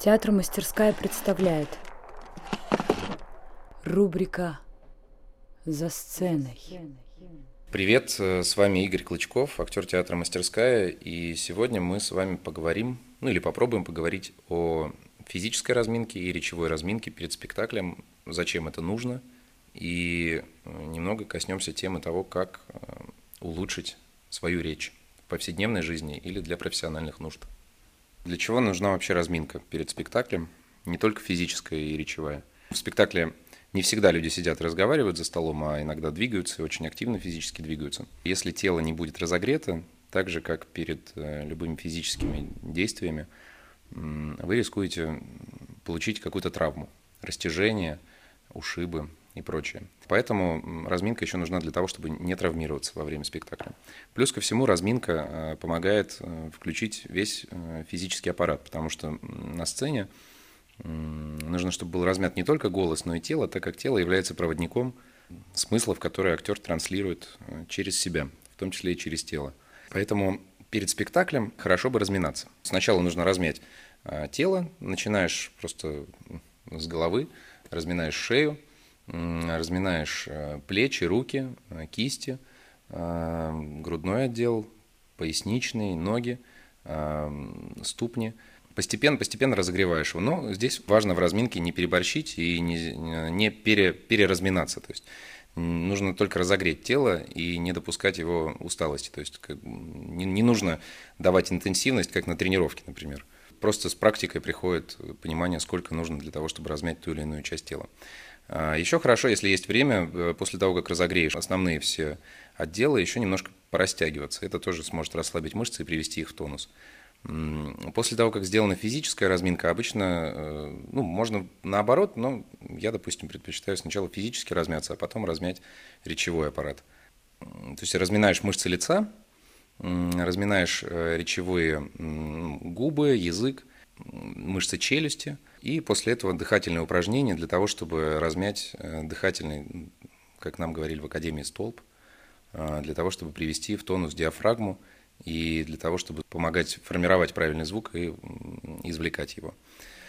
Театр «Мастерская» представляет Рубрика «За сценой». Привет, э, с вами Игорь Клычков, актер театра «Мастерская», и сегодня мы с вами поговорим, ну или попробуем поговорить о физической разминке и речевой разминке перед спектаклем, зачем это нужно, и э, немного коснемся темы того, как э, улучшить свою речь в повседневной жизни или для профессиональных нужд. Для чего нужна вообще разминка перед спектаклем, не только физическая и речевая? В спектакле не всегда люди сидят и разговаривают за столом, а иногда двигаются очень активно физически двигаются. Если тело не будет разогрето, так же, как перед э, любыми физическими действиями, вы рискуете получить какую-то травму, растяжение, ушибы, и прочее. Поэтому разминка еще нужна для того, чтобы не травмироваться во время спектакля. Плюс ко всему разминка э, помогает э, включить весь э, физический аппарат, потому что на сцене нужно, чтобы был размят не только голос, но и тело, так как тело является проводником смыслов, которые актер транслирует через себя, в том числе и через тело. Поэтому перед спектаклем хорошо бы разминаться. Сначала нужно размять тело, начинаешь просто с головы, разминаешь шею, разминаешь э, плечи, руки, э, кисти, э, грудной отдел, поясничный, ноги, ступни. Постепенно, постепенно разогреваешь его. Но здесь важно в разминке не переборщить и не, не пере, переразминаться. То есть нужно только разогреть тело и не допускать его усталости. То есть как, не, не нужно давать интенсивность, как на тренировке, например. Просто с практикой приходит понимание, сколько нужно для того, чтобы размять ту или иную часть тела. А, еще хорошо, если есть время, э, после того, как разогреешь основные все отделы, еще немножко порастягиваться. Это тоже сможет расслабить мышцы и привести их в тонус. После того, как сделана физическая разминка, обычно, э, ну, можно наоборот, но я, допустим, предпочитаю сначала физически размяться, а потом размять речевой аппарат. То есть разминаешь мышцы лица, разминаешь э, речевые губы, язык, мышцы челюсти – и после этого дыхательные упражнения для того, чтобы размять э, дыхательный, как нам говорили в Академии, столб, э, для того, чтобы привести в тонус диафрагму и для того, чтобы помогать формировать правильный звук и извлекать его.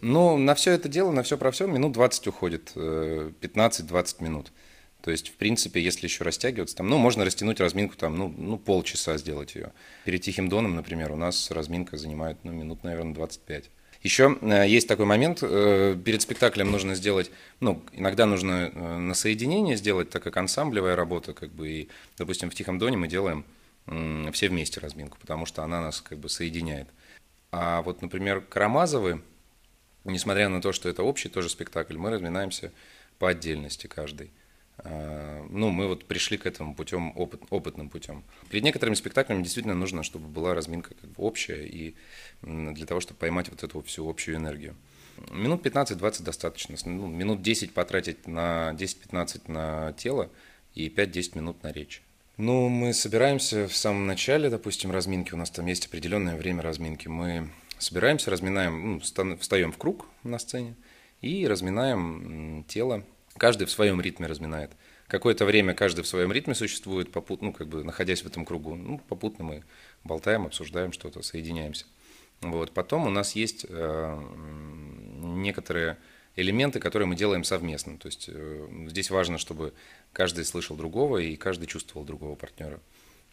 Но на все это дело, на все про все, минут 20 уходит, 15-20 э, минут. То есть, в принципе, если еще растягиваться, там, ну, можно растянуть разминку, там, ну, ну, полчаса сделать ее. Перед Тихим Доном, например, у нас разминка занимает, ну, минут, наверное, 25. Еще э, есть такой момент, э, перед спектаклем нужно сделать, ну, иногда нужно э, на соединение сделать, так как ансамблевая работа, как бы, и, допустим, в «Тихом доне» мы делаем все вместе разминку, потому что она нас как бы соединяет. А вот, например, Карамазовы, несмотря на то, что это общий тоже спектакль, мы разминаемся по отдельности каждый. А, ну, мы вот пришли к этому путем, опыт, опытным путем. Перед некоторыми спектаклями действительно нужно, чтобы была разминка как бы общая, и для того, чтобы поймать вот эту всю общую энергию. Минут 15-20 достаточно. Ну, минут 10 потратить на 10-15 на тело и 5-10 минут на речь. Ну, мы собираемся в самом начале, допустим, разминки, у нас там есть определенное время разминки. Мы собираемся, разминаем, ну, встаем в круг на сцене и разминаем тело, Каждый в своем ритме разминает. Какое-то время каждый в своем ритме существует, попутно, ну, как бы находясь в этом кругу. Ну, попутно мы болтаем, обсуждаем что-то, соединяемся. Вот. Потом у нас есть э, некоторые элементы, которые мы делаем совместно. То есть э, здесь важно, чтобы каждый слышал другого и каждый чувствовал другого партнера.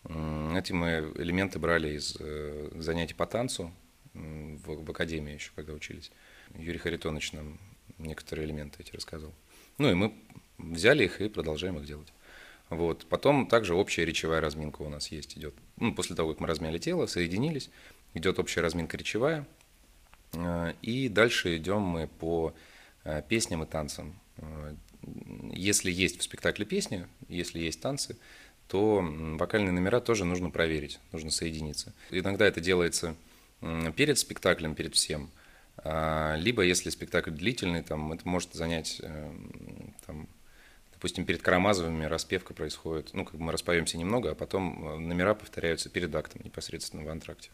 Эти мы элементы брали из э, занятий по танцу в, в академии еще, когда учились. Юрий Харитонович нам некоторые элементы эти рассказывал. Ну и мы взяли их и продолжаем их делать. Вот. Потом также общая речевая разминка у нас есть, идет. Ну, после того, как мы размяли тело, соединились, идет общая разминка речевая. Э, и дальше идем мы по э, песням и танцам. Э, если есть в спектакле песни, если есть танцы, то вокальные номера тоже нужно проверить, нужно соединиться. Иногда это делается перед спектаклем, перед всем – либо, если спектакль длительный, там, это может занять, э, там, допустим, перед Карамазовыми распевка происходит, ну, как бы мы распоемся немного, а потом э, номера повторяются перед актом непосредственно в антракте.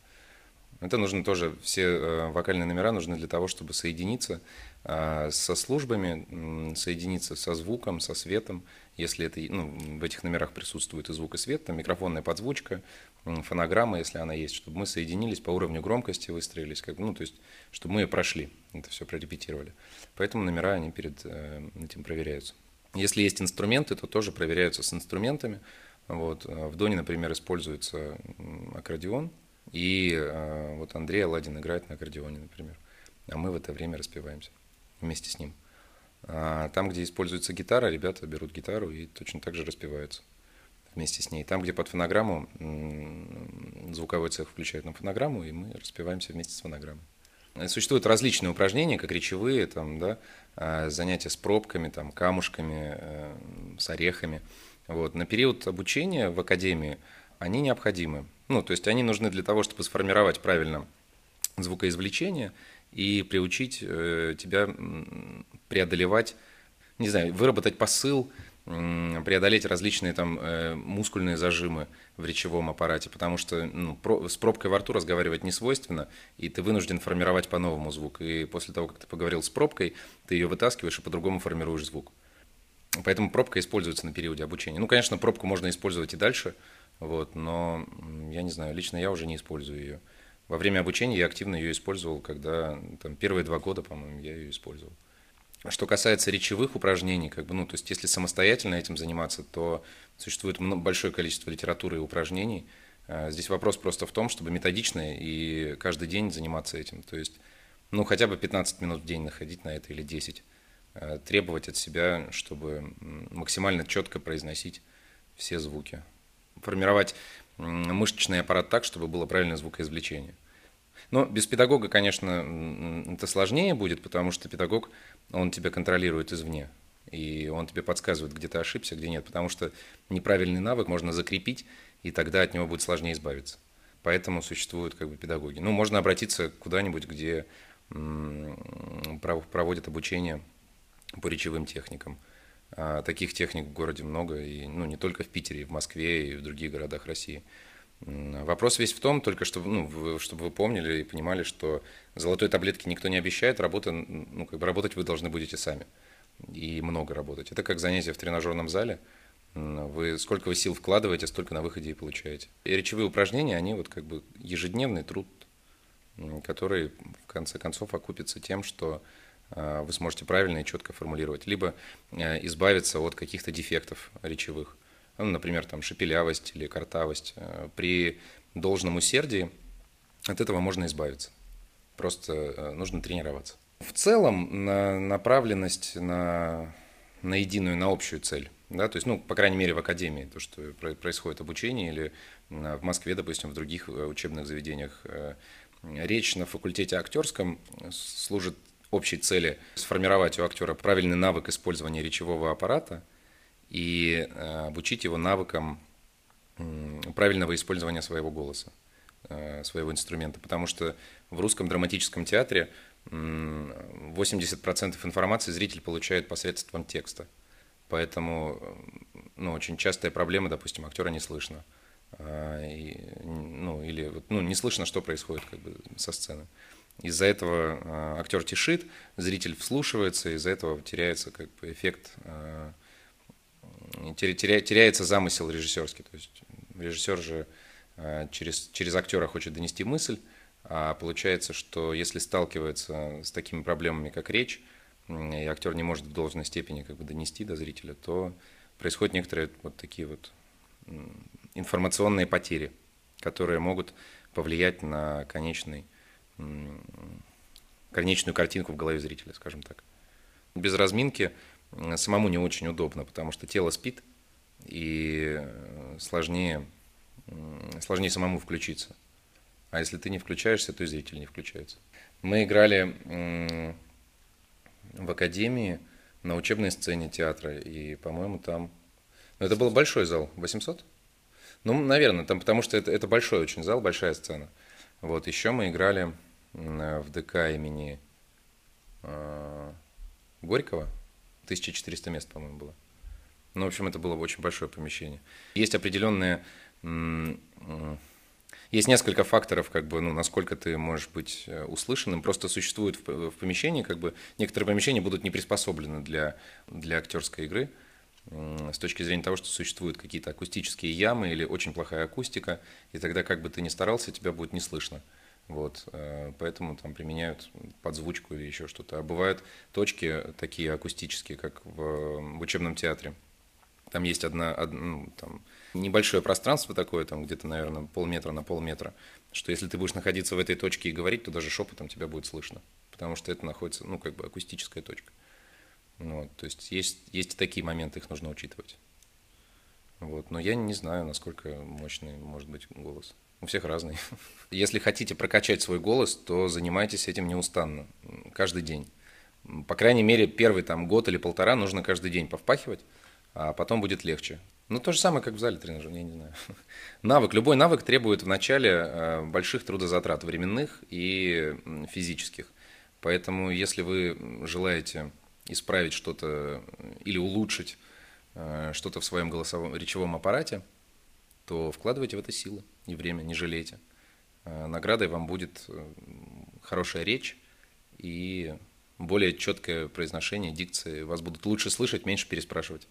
Это нужно тоже, все э, вокальные номера нужны для того, чтобы соединиться э, со службами, соединиться со звуком, со светом, если это, ну, в этих номерах присутствует и звук, и свет, там микрофонная подзвучка, фонограмма, если она есть, чтобы мы соединились по уровню громкости, выстроились, как, ну, то есть, чтобы мы прошли, это все прорепетировали. Поэтому номера, они перед э, этим проверяются. Если есть инструменты, то тоже проверяются с инструментами. Вот. В Доне, например, используется аккордеон, и э, вот Андрей Аладдин играет на аккордеоне, например, а мы в это время распеваемся вместе с ним. А там, где используется гитара, ребята берут гитару и точно так же распеваются вместе с ней. Там, где под фонограмму, звуковой цех включает на фонограмму, и мы распеваемся вместе с фонограммой. Существуют различные упражнения, как речевые, там, да, а, занятия с пробками, там, камушками, э, с орехами. Вот. На период обучения в академии они необходимы. Ну, то есть они нужны для того, чтобы сформировать правильно звукоизвлечение и приучить э, тебя преодолевать, не знаю, выработать посыл, преодолеть различные там э, мускульные зажимы в речевом аппарате, потому что ну, про, с пробкой во рту разговаривать не свойственно, и ты вынужден формировать по-новому звук. И после того, как ты поговорил с пробкой, ты ее вытаскиваешь и по-другому формируешь звук. Поэтому пробка используется на периоде обучения. Ну, конечно, пробку можно использовать и дальше, вот, но я не знаю, лично я уже не использую ее. Во время обучения я активно ее использовал, когда там, первые два года, по-моему, я ее использовал. Что касается речевых упражнений, как бы, ну, то есть если самостоятельно этим заниматься, то существует большое количество литературы и упражнений. А, здесь вопрос просто в том, чтобы методично и каждый день заниматься этим. То есть, ну, хотя бы 15 минут в день находить на это или 10. А, требовать от себя, чтобы максимально четко произносить все звуки формировать мышечный аппарат так, чтобы было правильное звукоизвлечение. Но без педагога, конечно, это сложнее будет, потому что педагог, он тебя контролирует извне. И он тебе подсказывает, где ты ошибся, где нет. Потому что неправильный навык можно закрепить, и тогда от него будет сложнее избавиться. Поэтому существуют как бы педагоги. Ну, можно обратиться куда-нибудь, где проводят обучение по речевым техникам. А, таких техник в городе много, и, ну, не только в Питере, и в Москве, и в других городах России. Вопрос весь в том, только чтобы, ну, чтобы вы помнили и понимали, что золотой таблетки никто не обещает, работа, ну, как бы работать вы должны будете сами. И много работать. Это как занятие в тренажерном зале. Вы сколько вы сил вкладываете, столько на выходе и получаете. И речевые упражнения, они вот как бы ежедневный труд, который в конце концов окупится тем, что вы сможете правильно и четко формулировать, либо э, избавиться от каких-то дефектов речевых, ну, например, там шепелявость или картавость. Э, при должном усердии от этого можно избавиться. Просто нужно тренироваться. В целом на направленность на, на единую, на общую цель. Да, то есть, ну, по крайней мере, в академии, то, что происходит обучение, или в Москве, допустим, в других учебных заведениях. Речь на факультете актерском служит общей цели сформировать у актера правильный навык использования речевого аппарата и э, обучить его навыкам правильного использования своего голоса, э, своего инструмента. Потому что в русском драматическом театре 80% информации зритель получает посредством текста. Поэтому ну, очень частая проблема, допустим, актера не слышно. И, ну, или ну, не слышно, что происходит как бы, со сцены. Из-за этого э, актер тишит, зритель вслушивается, из-за этого теряется как бы эффект, теря, теряется замысел режиссерский. То есть режиссер же э, через, через актера хочет донести мысль, а получается, что если сталкивается с такими проблемами, как речь, и актер не может в должной степени как бы донести до зрителя, то происходят некоторые вот такие вот информационные потери, которые могут повлиять на конечный конечную картинку в голове зрителя, скажем так. Без разминки самому не очень удобно, потому что тело спит, и э, сложнее, сложнее самому включиться. А если ты не включаешься, то и зритель не включается. Мы играли в академии на учебной сцене театра, и, по-моему, там... Ну, это был большой зал, 800? Ну, наверное, там, потому что это, это большой очень зал, большая сцена. Вот, еще мы играли в ДК имени э, Горького. 1400 мест, по-моему, было. Ну, в общем, это было очень большое помещение. Есть определенные есть несколько факторов, как бы, ну, насколько ты можешь быть э, услышанным. Просто существует в помещении, как бы, некоторые помещения будут не приспособлены для, для актерской игры с точки зрения того, что существуют какие-то акустические ямы или очень плохая акустика, и тогда как бы ты ни старался, тебя будет не слышно. Вот, э, поэтому там применяют подзвучку или еще что-то. А бывают точки такие акустические, как в, в учебном театре. Там есть одна, одна ну, там, небольшое пространство такое, там где-то, наверное, полметра на полметра, что если ты будешь находиться в этой точке и говорить, то даже шепотом тебя будет слышно, потому что это находится, ну, как бы акустическая точка. Вот, то есть есть, есть такие моменты, их нужно учитывать. Вот, но я не знаю, насколько мощный может быть голос. У всех разный. Если хотите прокачать свой голос, то занимайтесь этим неустанно, каждый день. По крайней мере, первый там год или полтора нужно каждый день повпахивать, а потом будет легче. Ну, то же самое, как в зале тренажера, я не знаю. Навык, любой навык требует вначале э, больших трудозатрат временных и физических. Поэтому, если вы желаете исправить что-то или улучшить э, что-то в своем голосовом речевом аппарате, то вкладывайте в это силы и время, не жалейте. Э, наградой вам будет хорошая речь и более четкое произношение, дикция. Вас будут лучше слышать, меньше переспрашивать.